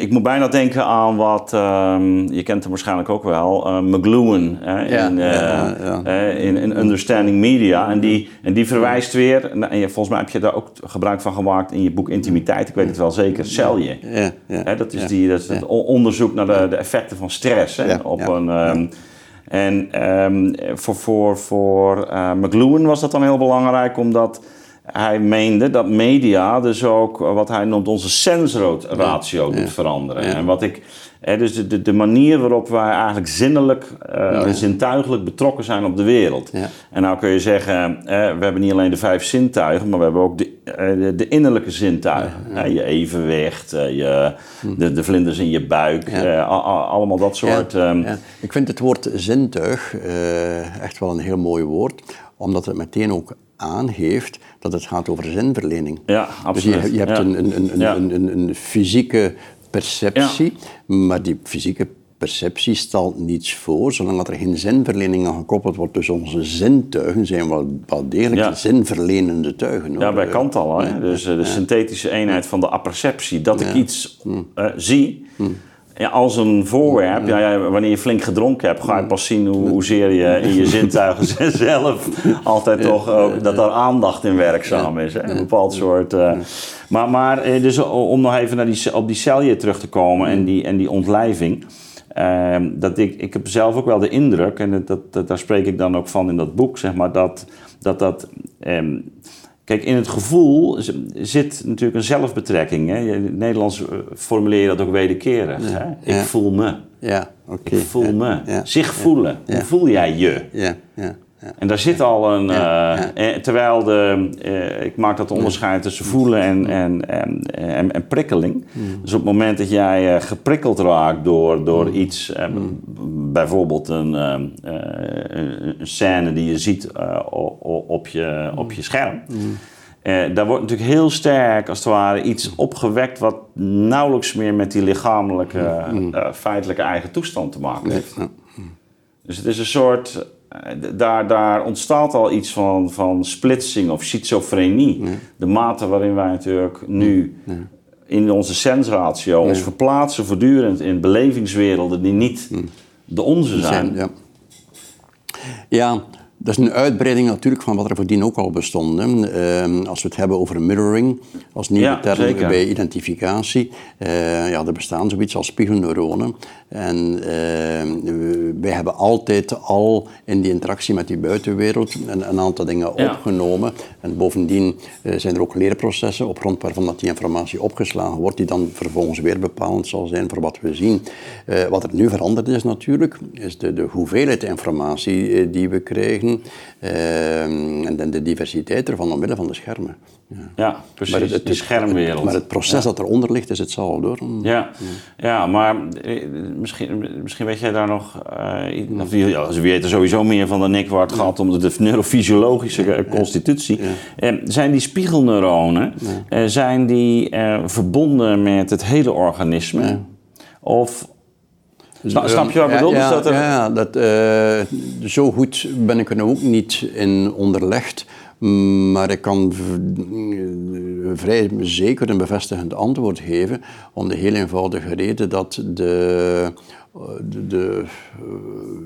ik moet bijna denken aan wat, ehm, je kent hem waarschijnlijk ook wel, eh, McLuhan Ja, in, eh, ja, ja. eh, in, in Understanding Media. En die, en die verwijst weer, en je, volgens mij heb je daar ook gebruik van gemaakt in je boek Intimiteit, ik weet het wel zeker, Celje. Ja, dat is, die, dat is het onderzoek naar de, de effecten van stress. Hè, op een, ehm, En ehm, voor, voor, voor eh, McLuhan was dat dan heel belangrijk, omdat hij meende dat media dus ook eh, wat hij noemt onze sensroad-ratio doet veranderen. En wat ik, hè, dus de, de, de manier waarop wij eigenlijk zinnelijk en zintuigelijk betrokken zijn op de wereld. Ja. En nou kun je zeggen, we hebben niet alleen de vijf zintuigen, maar we hebben ook de, eh, de, innerlijke zintuigen. Je evenwicht, je, de, de vlinders in je buik, eh, allemaal dat soort... Ehm, ja. Ik vind het woord zintuig echt wel een heel mooi woord, omdat het meteen ook aangeeft dat het gaat over zinverlening. Ja, Dus absoluut. je, je hebt Ja. een, een, een, Ja. een, fysieke perceptie, maar die fysieke perceptie stelt niets voor, zolang dat er geen zinverlening aan gekoppeld wordt. Dus onze zintuigen zijn wel, wel degelijk Ja. zinverlenende tuigen. Ja, hoor. bij Eh, Kant al. Hè? Dus eh, de synthetische eenheid van de apperceptie. Dat ik iets eh, zie ja, als een voorwerp. Ja, ja, wanneer je flink gedronken hebt, ga je pas zien hoe, hoezeer je in je zintuigen zelf altijd toch ook, dat er aandacht in werkzaam is. Hè? Een bepaald soort... eh, maar, maar eh, dus om nog even naar die, op die celje terug te komen en die, en die ontlijving. Ehm, dat ik, ik heb zelf ook wel de indruk, en dat, dat, dat- daar spreek ik dan ook van in dat boek, zeg maar, dat dat. dat ehm, kijk, in het gevoel zit natuurlijk een zelfbetrekking. Hè? In het Nederlands eh, formuleer je dat ook wederkerig. Hè? Ik voel me. Ja, oké. Ik voel Ja, me. ja, Zich voelen. Hoe voel jij je? Ja, ja. En daar zit al een. Eh, eh, terwijl de. eh, ik maak dat onderscheid tussen voelen en, en, en, en, en prikkeling. Dus op het moment dat jij geprikkeld raakt door, door iets. eh, b- bijvoorbeeld een, een scène die je ziet op, je, op je scherm. Eh, daar wordt natuurlijk heel sterk, als het ware, iets opgewekt wat nauwelijks meer met die lichamelijke, feitelijke eigen toestand te maken heeft. Dus het is een soort daar, daar ontstaat al iets van, van splitsing of schizofrenie. De mate waarin wij natuurlijk nu in onze sensratio ons verplaatsen voortdurend in belevingswerelden die niet de onze zijn. zijn. Ja. Dat is een uitbreiding natuurlijk van wat er voordien ook al bestond. Hè. Ehm, als we het hebben over mirroring, als nieuwe Ja, term zeker. bij identificatie, eh, ja, er bestaan zoiets als spiegelneuronen. En ehm, wij hebben altijd al in die interactie met die buitenwereld een, een aantal dingen Ja. opgenomen. En bovendien eh, zijn er ook leerprocessen op grond waarvan dat die informatie opgeslagen wordt, die dan vervolgens weer bepalend zal zijn voor wat we zien. Eh, wat er nu veranderd is natuurlijk, is de, de hoeveelheid informatie die we krijgen eh, en de, de diversiteit ervan omwille van de schermen. Ja. Ja, precies. Maar het, die schermwereld. maar het proces dat eronder ligt is hetzelfde hoor. Ja, ja maar eh, misschien, misschien weet jij daar nog. eh, of ja, ze weten sowieso meer van dan ik waar het gaat om de neurofysiologische eh, constitutie. Zijn die spiegelneuronen zijn die, verbonden met het hele organisme? Of. Sna- snap je wat ik bedoel? Ja, Dus dat er- ja, ja, dat, eh, zo goed ben ik er ook niet in onderlegd. Maar ik kan eh, vrij zeker een bevestigend antwoord geven. Om de heel eenvoudige reden dat de, de, de eh,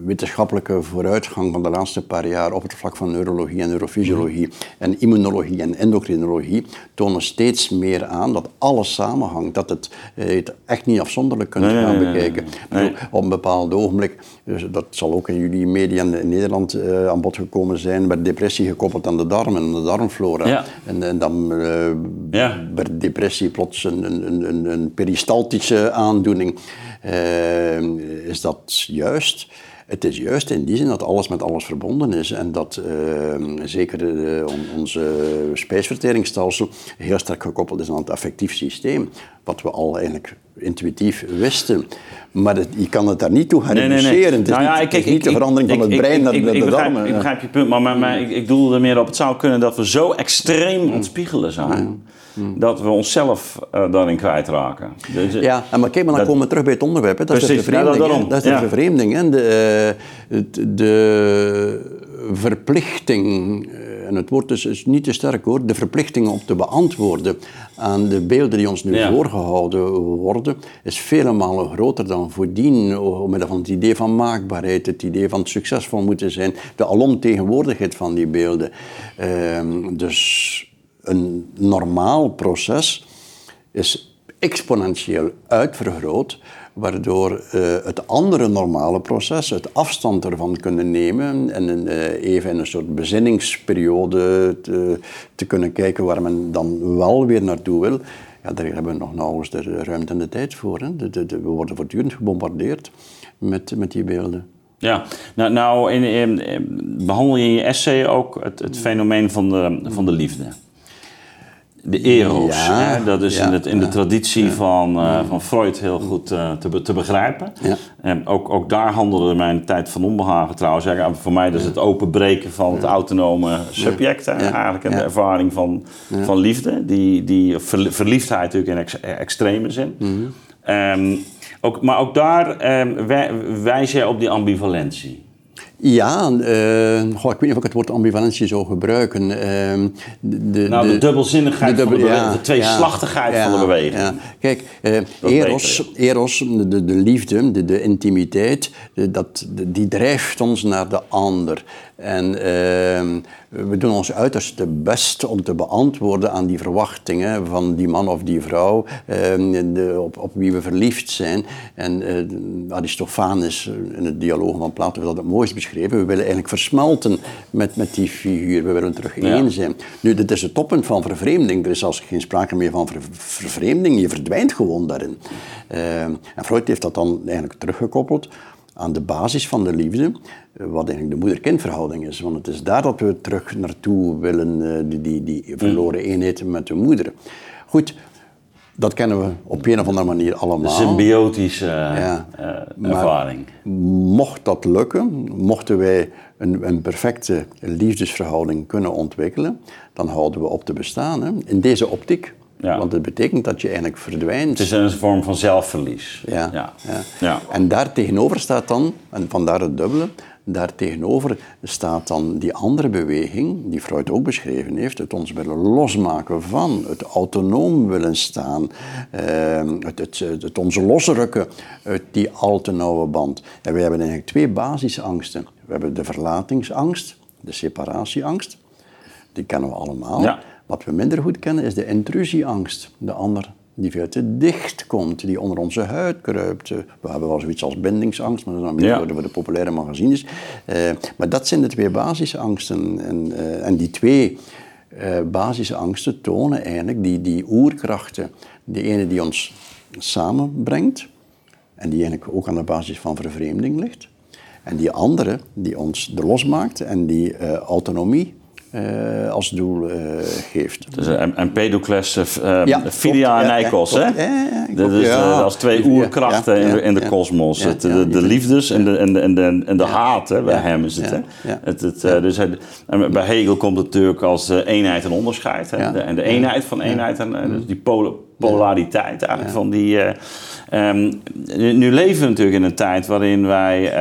wetenschappelijke vooruitgang van de laatste paar jaar op het vlak van neurologie en neurofysiologie en immunologie en endocrinologie tonen steeds meer aan dat alles samenhangt. Dat het, eh, het echt niet afzonderlijk kunt Nee, gaan nee, bekijken. nee. Op een bepaald ogenblik, dus dat zal ook in jullie media in Nederland eh, aan bod gekomen zijn, werd depressie gekoppeld aan de darmen en de darmflora. Ja. En, en dan eh, Ja. werd depressie plots een, een, een, een peristaltische aandoening. Eh, is dat juist? Het is juist in die zin dat alles met alles verbonden is en dat eh, zeker on- onze spijsverteringsstelsel heel sterk gekoppeld is aan het affectief systeem, wat we al eigenlijk intuïtief wisten. Maar het- je kan het daar niet toe gaan Nee, nee, nee. reduceren. Het is Nou ja, niet, ik- het is ik- niet de verandering van het brein ik- naar ik- de, ik begrijp-. Ik begrijp je punt, maar, maar, maar ik, ik doelde er meer op. Het zou kunnen dat we zo extreem ontspiegelen zijn. Dat we onszelf eh, daarin kwijtraken. Dus, eh, Ja, en maar kijk, maar dan Dat- komen we terug bij het onderwerp. Hè. Dat is de ja, vervreemding. dat- dat is de Ja. vervreemding. Hè. De, eh, de verplichting, en het woord is, is niet te sterk hoor, de verplichting om te beantwoorden aan de beelden die ons nu Ja. voorgehouden worden, is vele malen groter dan voordien. Omwille van het idee van maakbaarheid, het idee van succesvol moeten zijn, de alomtegenwoordigheid van die beelden. Ehm, dus een normaal proces is exponentieel uitvergroot, waardoor eh, het andere normale proces, het afstand ervan kunnen nemen en eh, even in een soort bezinningsperiode te, te kunnen kijken waar men dan wel weer naartoe wil. Ja, daar hebben we nog nauwelijks de ruimte en de tijd voor. Hè. De, de, we worden voortdurend gebombardeerd met, met die beelden. Ja, nou, nou in- behandel je in je essay ook het, het fenomeen van de, van de liefde. De eros, Ja, hè? dat is ja, in, het, in de traditie van, eh, van Freud heel goed eh, te, be- te begrijpen. En ook, ook daar handelde mijn tijd van onbehagen trouwens. Voor mij is het openbreken van het autonome subject. Eigenlijk een Ja. ervaring van, van liefde. Die, die verli- verliefdheid natuurlijk in ex- extreme zin. Mhm. Ehm, ook, maar ook daar wij- wijs jij op die ambivalentie. Ja, eh, goh, ik weet niet of ik het woord ambivalentie zou gebruiken. Ehm, de, de, Nou, de dubbelzinnigheid van de beweging, de tweeslachtigheid van de beweging. ja. Kijk, eh, eros, beter, eros de, de, de liefde, de, de intimiteit, de- dat, de- die drijft ons naar de ander. En ehm, we doen ons uiterste best om te beantwoorden aan die verwachtingen van die man of die vrouw ehm, de, op, op wie we verliefd zijn. En eh, Aristophanes eh, in het dialoog van Plato dat het mooist beschreven. We willen eigenlijk versmelten met, met die figuur. We willen terug Ja. één zijn. Nu, dit is het toppunt van vervreemding. Er is zelfs geen sprake meer van ver- vervreemding. Je verdwijnt gewoon daarin. Eh, en Freud heeft dat dan eigenlijk teruggekoppeld aan de basis van de liefde, wat eigenlijk de moeder-kindverhouding is. Want het is daar dat we terug naartoe willen, eh, die, die, die verloren eenheid met de moeder. Goed, dat kennen we op een of andere manier allemaal. Symbiotische Ja. eh, Maar- ervaring. Mocht dat lukken, mochten wij een, een perfecte liefdesverhouding kunnen ontwikkelen, dan houden we op te bestaan. Hè? In deze optiek. Ja. Want het betekent dat je eigenlijk verdwijnt. Het is een vorm van zelfverlies. Ja, ja. ja. Ja. En daar tegenover staat dan, en vandaar het dubbele, Daartegenover staat dan die andere beweging, die Freud ook beschreven heeft, het ons willen losmaken van, het autonoom willen staan, uh, het, het, het, ons losrukken uit die al te nauwe band. En we hebben eigenlijk twee basisangsten. We hebben de verlatingsangst, de separatieangst, die kennen we allemaal. Wat we minder goed kennen is de intrusieangst, de ander die veel te dicht komt, die onder onze huid kruipt. We hebben wel zoiets als bindingsangst, maar dat is dan meer voor de populaire magazines. Uh, maar dat zijn de twee basisangsten. En, uh, en die twee uh, basisangsten tonen eigenlijk die, die oerkrachten. De ene die ons samenbrengt, en die eigenlijk ook aan de basis van vervreemding ligt. En die andere die ons er losmaakt en die autonomie uh, als doel uh, geeft. Dus een Empedocles, uh, ja, Filia en Nikos, hè? Ja, dus als twee oerkrachten in, de kosmos. de, de, liefdes en de, en de, en de, haat, hè, bij hem is het. Hè? Het, het, dus hij, bij Hegel komt het natuurlijk als eenheid en onderscheid. Hè? En de eenheid van eenheid en dus die polariteit eigenlijk van die... Um, nu leven we natuurlijk in een tijd waarin wij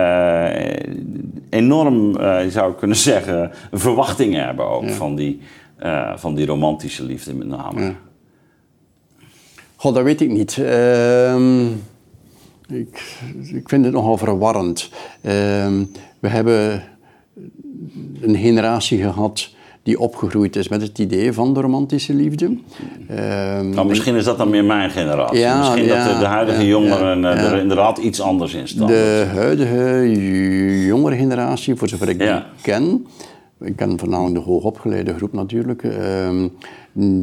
enorm, uh, zou kunnen zeggen, verwachtingen hebben ook van, die, uh, van die romantische liefde met name. Ja. God, dat weet ik niet. Uh, ik, ik vind het nogal verwarrend. Ehm, we hebben een generatie gehad die opgegroeid is met het idee van de romantische liefde. Um, nou, misschien is dat dan meer mijn generatie. Ja, misschien dat de, de huidige jongeren eh, er inderdaad iets anders in staan. De huidige jongere generatie, voor zover ik die ken, ik ken voornamelijk de hoogopgeleide groep natuurlijk, uh,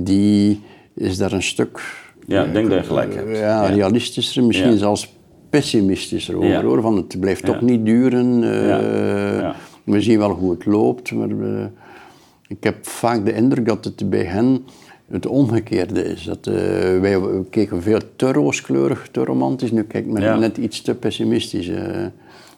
die is daar een stuk... Ja, ik denk dat je gelijk hebt. Ja, realistischer, misschien zelfs pessimistischer over, hoor. Van het blijft toch niet duren. Uh, we zien wel hoe het loopt, maar... Uh, ik heb vaak de indruk dat het bij hen het omgekeerde is. Dat, uh, wij keken veel te rooskleurig, te romantisch. Nu kijk men net iets te pessimistisch. Uh.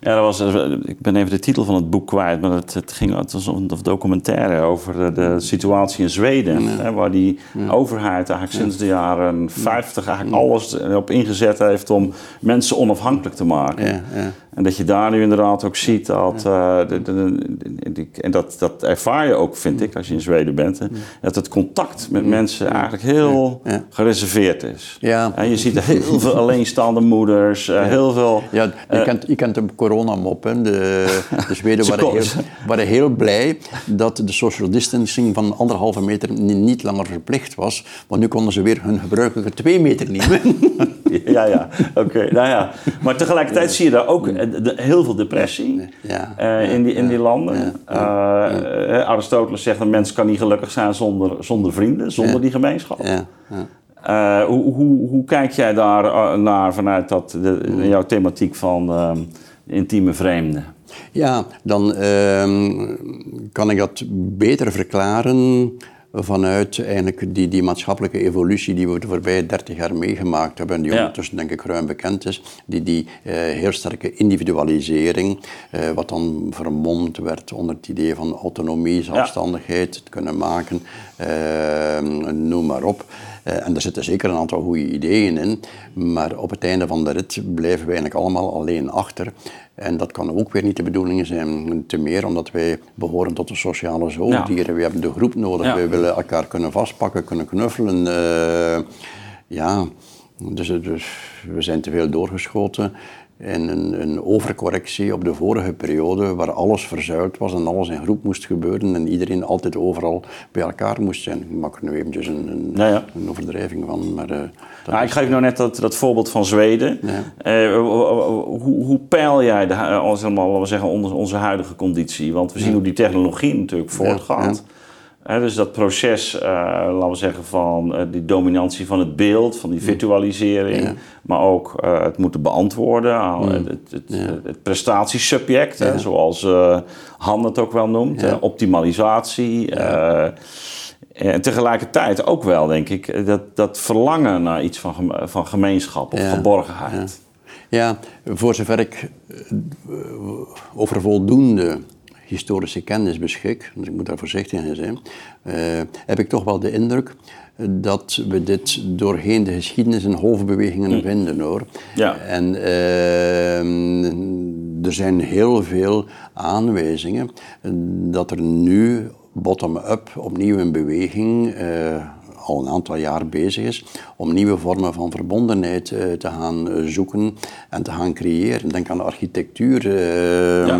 Ja, dat was, eh, ik ben even de titel van het boek kwijt, maar het, het ging, het was een documentaire over de, situatie in Zweden. Hè, waar die overheid eigenlijk sinds de jaren 50 eigenlijk alles op ingezet heeft om mensen onafhankelijk te maken. En dat je daar nu inderdaad ook ziet dat, uh, de, de, en dat, dat ervaar je ook, vind ik, als je in Zweden bent, dat het contact met mensen eigenlijk heel gereserveerd is. Ja. En je ziet heel veel alleenstaande moeders, uh, heel veel... Ja, je, uh, kent, je kent de coronamop, hè. De, de Zweden waren heel, waren heel blij dat de social distancing van anderhalve meter niet langer verplicht was, want nu konden ze weer hun gebruikelijke twee meter nemen. ja, ja, oké. Nou ja, maar tegelijkertijd zie je daar ook heel veel depressie ja, uh, in, die, in die landen. Uh, Aristoteles zegt: een mens kan niet gelukkig zijn zonder, zonder vrienden, zonder die gemeenschap. Uh, hoe, hoe, hoe, kijk jij daar naar vanuit dat, de, jouw thematiek van uh, intieme vreemden? Ja, dan uh, kan ik dat beter verklaren vanuit eigenlijk die, die maatschappelijke evolutie die we de voorbije 30 jaar meegemaakt hebben, en die ondertussen denk ik ruim bekend is, die, die uh, heel sterke individualisering, uh, wat dan vermomd werd onder het idee van autonomie, zelfstandigheid, het kunnen maken, uh, noem maar op. en er zitten zeker een aantal goede ideeën in, maar op het einde van de rit blijven we eigenlijk allemaal alleen achter. En dat kan ook weer niet de bedoeling zijn, te meer omdat wij behoren tot de sociale zoogdieren. We hebben de groep nodig, we willen elkaar kunnen vastpakken, kunnen knuffelen. Uh, ja, dus, dus, we zijn te veel doorgeschoten in een, een, overcorrectie op de vorige periode, waar alles verzuild was en alles in groep moest gebeuren en iedereen altijd overal bij elkaar moest zijn. Ik maak er nu eventjes een, een, een overdrijving van. Maar, uh, nou, ik geef nou net dat, dat voorbeeld van Zweden. Uh, hoe, hoe peil jij de, als helemaal, we zeggen, onze, onze huidige conditie? Want we zien hoe die technologie natuurlijk voortgaat dus dat proces, uh, laten we zeggen, van uh, die dominantie van het beeld, van die virtualisering, maar ook uh, het moeten beantwoorden aan het, het, het, prestatiesubject, hè, zoals Han het ook wel noemt, optimalisatie. en tegelijkertijd ook wel, denk ik, dat, dat verlangen naar iets van, van gemeenschap of geborgenheid. Ja, voor zover ik over voldoende historische kennis beschik, dus ik moet daar voorzichtig in zijn, uh, heb ik toch wel de indruk dat we dit doorheen de geschiedenis in golfbewegingen hm. vinden hoor. Ja. En uh, er er zijn heel veel aanwijzingen dat er nu bottom-up opnieuw een beweging al een aantal jaar bezig is om nieuwe vormen van verbondenheid uh, te gaan uh, zoeken en te gaan creëren. Denk aan de architectuur, ja.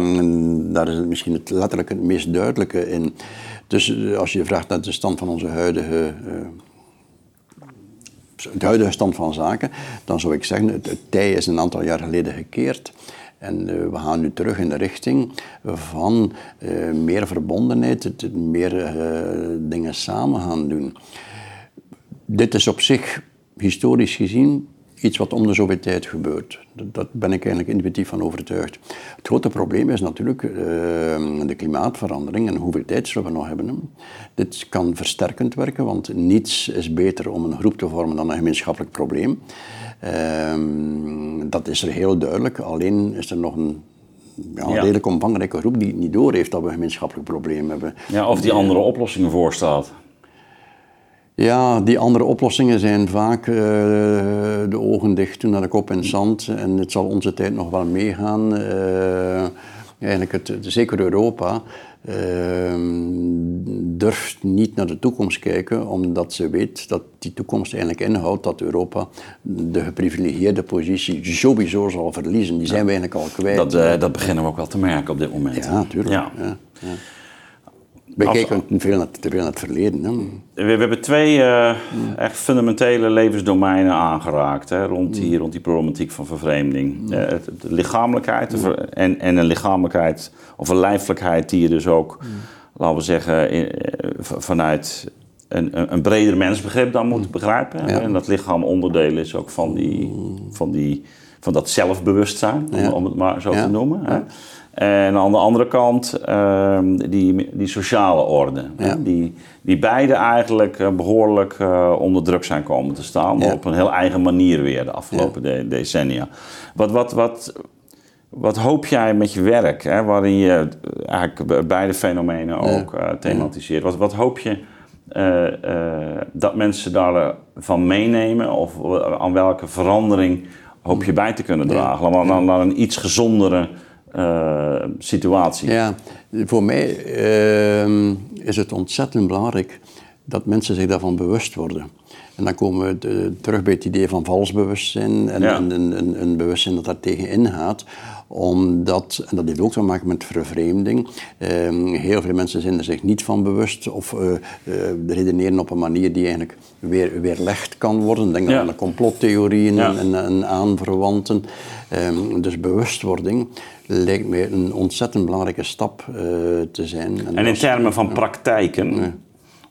daar is het misschien het letterlijk het meest duidelijke in. Dus als je vraagt naar de stand van onze huidige de huidige stand van zaken, dan zou ik zeggen, het, het tij is een aantal jaar geleden gekeerd. En uh, we gaan nu terug in de richting van uh, meer verbondenheid, meer uh, dingen samen gaan doen. Dit is op zich, historisch gezien, iets wat om de zoveel tijd gebeurt. Daar ben ik eigenlijk intuïtief van overtuigd. Het grote probleem is natuurlijk uh, de klimaatverandering en hoeveel tijd zullen we nog hebben. Dit kan versterkend werken, want niets is beter om een groep te vormen dan een gemeenschappelijk probleem. Uh, dat is er heel duidelijk, alleen is er nog een ja, een redelijk omvangrijke groep die niet door heeft dat we een gemeenschappelijk probleem hebben. Ja, of die andere oplossingen voorstaat. Ja, die andere oplossingen zijn vaak uh, de ogen dicht doen naar de kop in zand. En het zal onze tijd nog wel meegaan. Uh, eigenlijk het, zeker Europa uh, durft niet naar de toekomst kijken, omdat ze weet dat die toekomst eigenlijk inhoudt dat Europa de geprivilegieerde positie sowieso zal verliezen. Die zijn we eigenlijk al kwijt. Dat, dat beginnen we ook wel te merken op dit moment. Ja, natuurlijk. Ja. ja. Wij kijken te veel, naar, te veel naar het verleden. Hè. We, we, hebben twee uh, echt fundamentele levensdomeinen aangeraakt hè, rond, die, rond die problematiek van vervreemding. Uh, de lichamelijkheid en, en een lichamelijkheid of een lijfelijkheid die je dus ook, laten we zeggen, in, uh, vanuit een, een breder mensbegrip dan moet begrijpen. Ja. En dat lichaam onderdeel is ook van, die, van, die, van dat zelfbewustzijn, om, om het maar zo te noemen. Hè. En aan de andere kant ehm, die, die sociale orde. Die, die beide eigenlijk eh, behoorlijk uh, onder druk zijn komen te staan. Maar op een heel eigen manier weer de afgelopen decennia. Wat, wat, wat, wat hoop jij met je werk, hè, waarin je eigenlijk beide fenomenen ook uh, thematiseert? Wat, wat hoop je dat mensen daarvan meenemen? Of aan welke verandering hoop je bij te kunnen dragen? Naar, naar een iets gezondere uh, situatie. Ja, voor mij uh, is het ontzettend belangrijk dat mensen zich daarvan bewust worden. En dan komen we de, terug bij het idee van vals bewustzijn en, ja. een, een, een, bewustzijn dat daar tegen ingaat omdat, en dat heeft ook te maken met vervreemding, eh, heel veel mensen zijn er zich niet van bewust of uh, uh, redeneren op een manier die eigenlijk weer, weerlegd kan worden. Denk ja. aan de complottheorieën ja. en, en, aanverwanten. Um, dus bewustwording lijkt mij een ontzettend belangrijke stap uh, te zijn. En, en in termen van praktijken,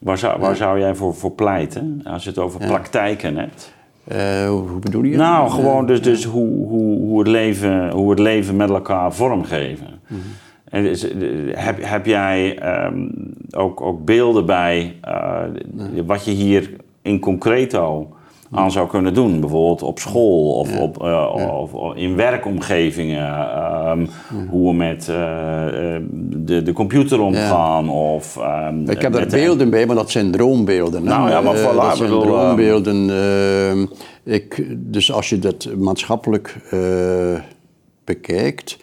waar, zou, waar zou jij voor, voor pleiten als je het over praktijken hebt? Uh, hoe bedoel je? Nou, gewoon dus, dus hoe, hoe, hoe, het leven, hoe het leven met elkaar vormgeven. -hmm. En is, heb, heb jij um, ook, ook beelden bij uh, wat je hier in concreto aan zou kunnen doen. Bijvoorbeeld op school of, ja. op, uh, ja. of in werkomgevingen. Um, hoe we met uh, de, de computer omgaan. Of, um, ik heb daar beelden bij, maar dat zijn droombeelden. Nou ja, maar voilà, dat zijn bedoel, droombeelden. Uh, ik, dus als je dat maatschappelijk bekijkt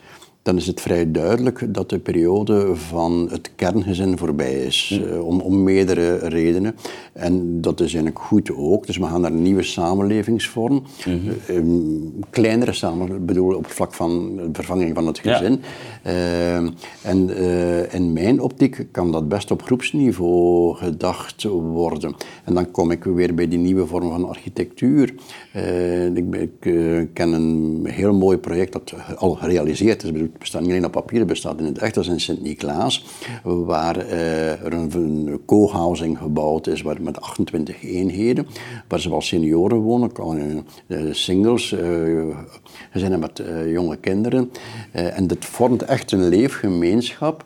dan is het vrij duidelijk dat de periode van het kerngezin voorbij is. Uh, om, om meerdere redenen. En dat is eigenlijk goed ook. Dus we gaan naar een nieuwe samenlevingsvorm. Mm -hmm. kleinere samenleving, bedoel op het vlak van de vervanging van het gezin. Ja. Uh, en uh, in mijn optiek kan dat best op groepsniveau gedacht worden. En dan kom ik weer bij die nieuwe vorm van architectuur. ik, ik ken een heel mooi project dat al gerealiseerd is bestaat niet alleen op papier, het bestaat in het echt. Dat in Sint-Niklaas, waar uh, er een, een co-housing gebouwd is waar, met 28 eenheden, waar zowel senioren wonen, uh, singles, uh, gezinnen met jonge kinderen. en dit vormt echt een leefgemeenschap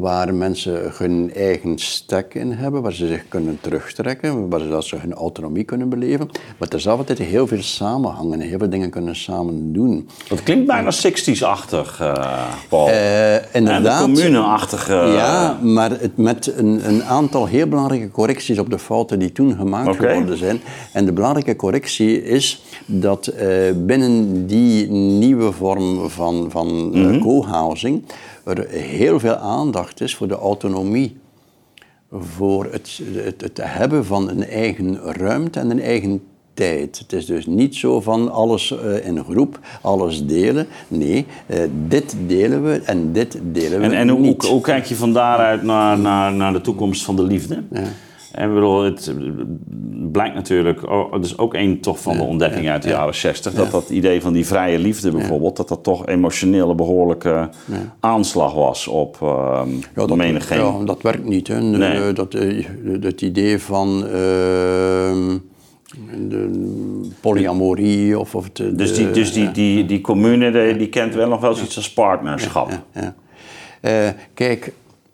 waar mensen hun eigen stek in hebben, waar ze zich kunnen terugtrekken, waar ze, dat ze hun autonomie kunnen beleven. Maar tezelfde tijd heel veel samenhangen, heel veel dingen kunnen samen doen. Dat klinkt bijna 60s-achtig, uh, Paul. Uh, inderdaad. Commune-achtige... Ja, maar het, met een, een, aantal heel belangrijke correcties op de fouten die toen gemaakt okay. geworden zijn. En de belangrijke correctie is dat uh, binnen die nieuwe vorm van, van mm -hmm. co-housing er heel veel aandacht is voor de autonomie. Voor het, het, het hebben van een eigen ruimte en een eigen tijd. Het is dus niet zo van alles uh, in groep, alles delen. Nee, uh, dit delen we en dit delen we en, en hoe, niet. Hoe, hoe, kijk je van daaruit naar, naar, naar de toekomst van de liefde? Ja. En bedoel, het blijkt natuurlijk, oh, dat is ook een toch van de ontdekking uit de jaren 60, dat dat idee van die vrije liefde bijvoorbeeld, dat dat toch emotionele behoorlijke aanslag was op uh, ja, dat, menigeen. Ja, dat werkt niet. Hè. Nee. Dat, het idee van uh, de polyamorie of... of de, dus die, dus die, die, die commune, die, die kent wel nog wel iets als partnerschap. Uh, kijk,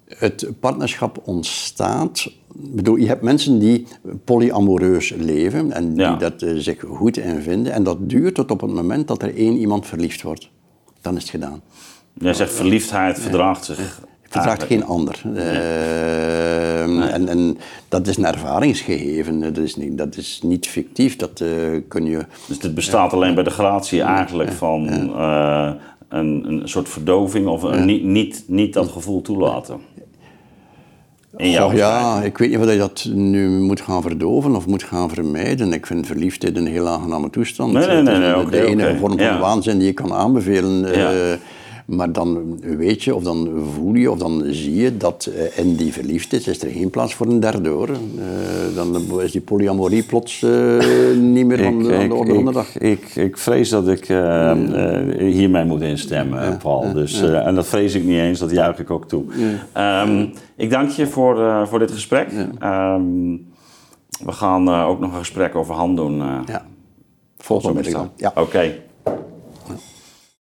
het partnerschap ontstaat. Bedoel, je hebt mensen die polyamoreus leven en die ja. dat uh, zich goed in vinden. En dat duurt tot op het moment dat er één iemand verliefd wordt. Dan is het gedaan. Jij zegt verliefdheid verdraagt zich. verdraagt geen ander. Nee. Uh, nee. En, en, dat is een ervaringsgegeven. Dat is niet, dat is niet fictief. Dat uh, kun je. Dus dit bestaat alleen bij de gratie eigenlijk van uh, een, een soort verdoving of een, niet, niet, niet dat gevoel toelaten. Oh, ja, ik weet niet of je dat nu moet gaan verdoven of moet gaan vermijden. Ik vind verliefdheid een heel aangename toestand. Nee, nee, nee. nee de okay, enige okay. vorm van ja. waanzin die je kan aanbevelen. Ja. Uh, maar dan weet je, of dan voel je, of dan zie je dat uh, in die verliefdheid is er geen plaats voor een derde hoor. Uh, dan is die polyamorie plots niet meer van de, ik, aan de orde ik, van de dag. Ik, ik vrees dat ik hiermee moet instemmen, Paul. Dus, en dat vrees ik niet eens, dat juich ik ook toe. Um, ik dank je voor, voor dit gesprek. Um, we gaan uh, ook nog een gesprek over hand doen. Uh, ja. Volgende middag. Ja. Oké. Okay.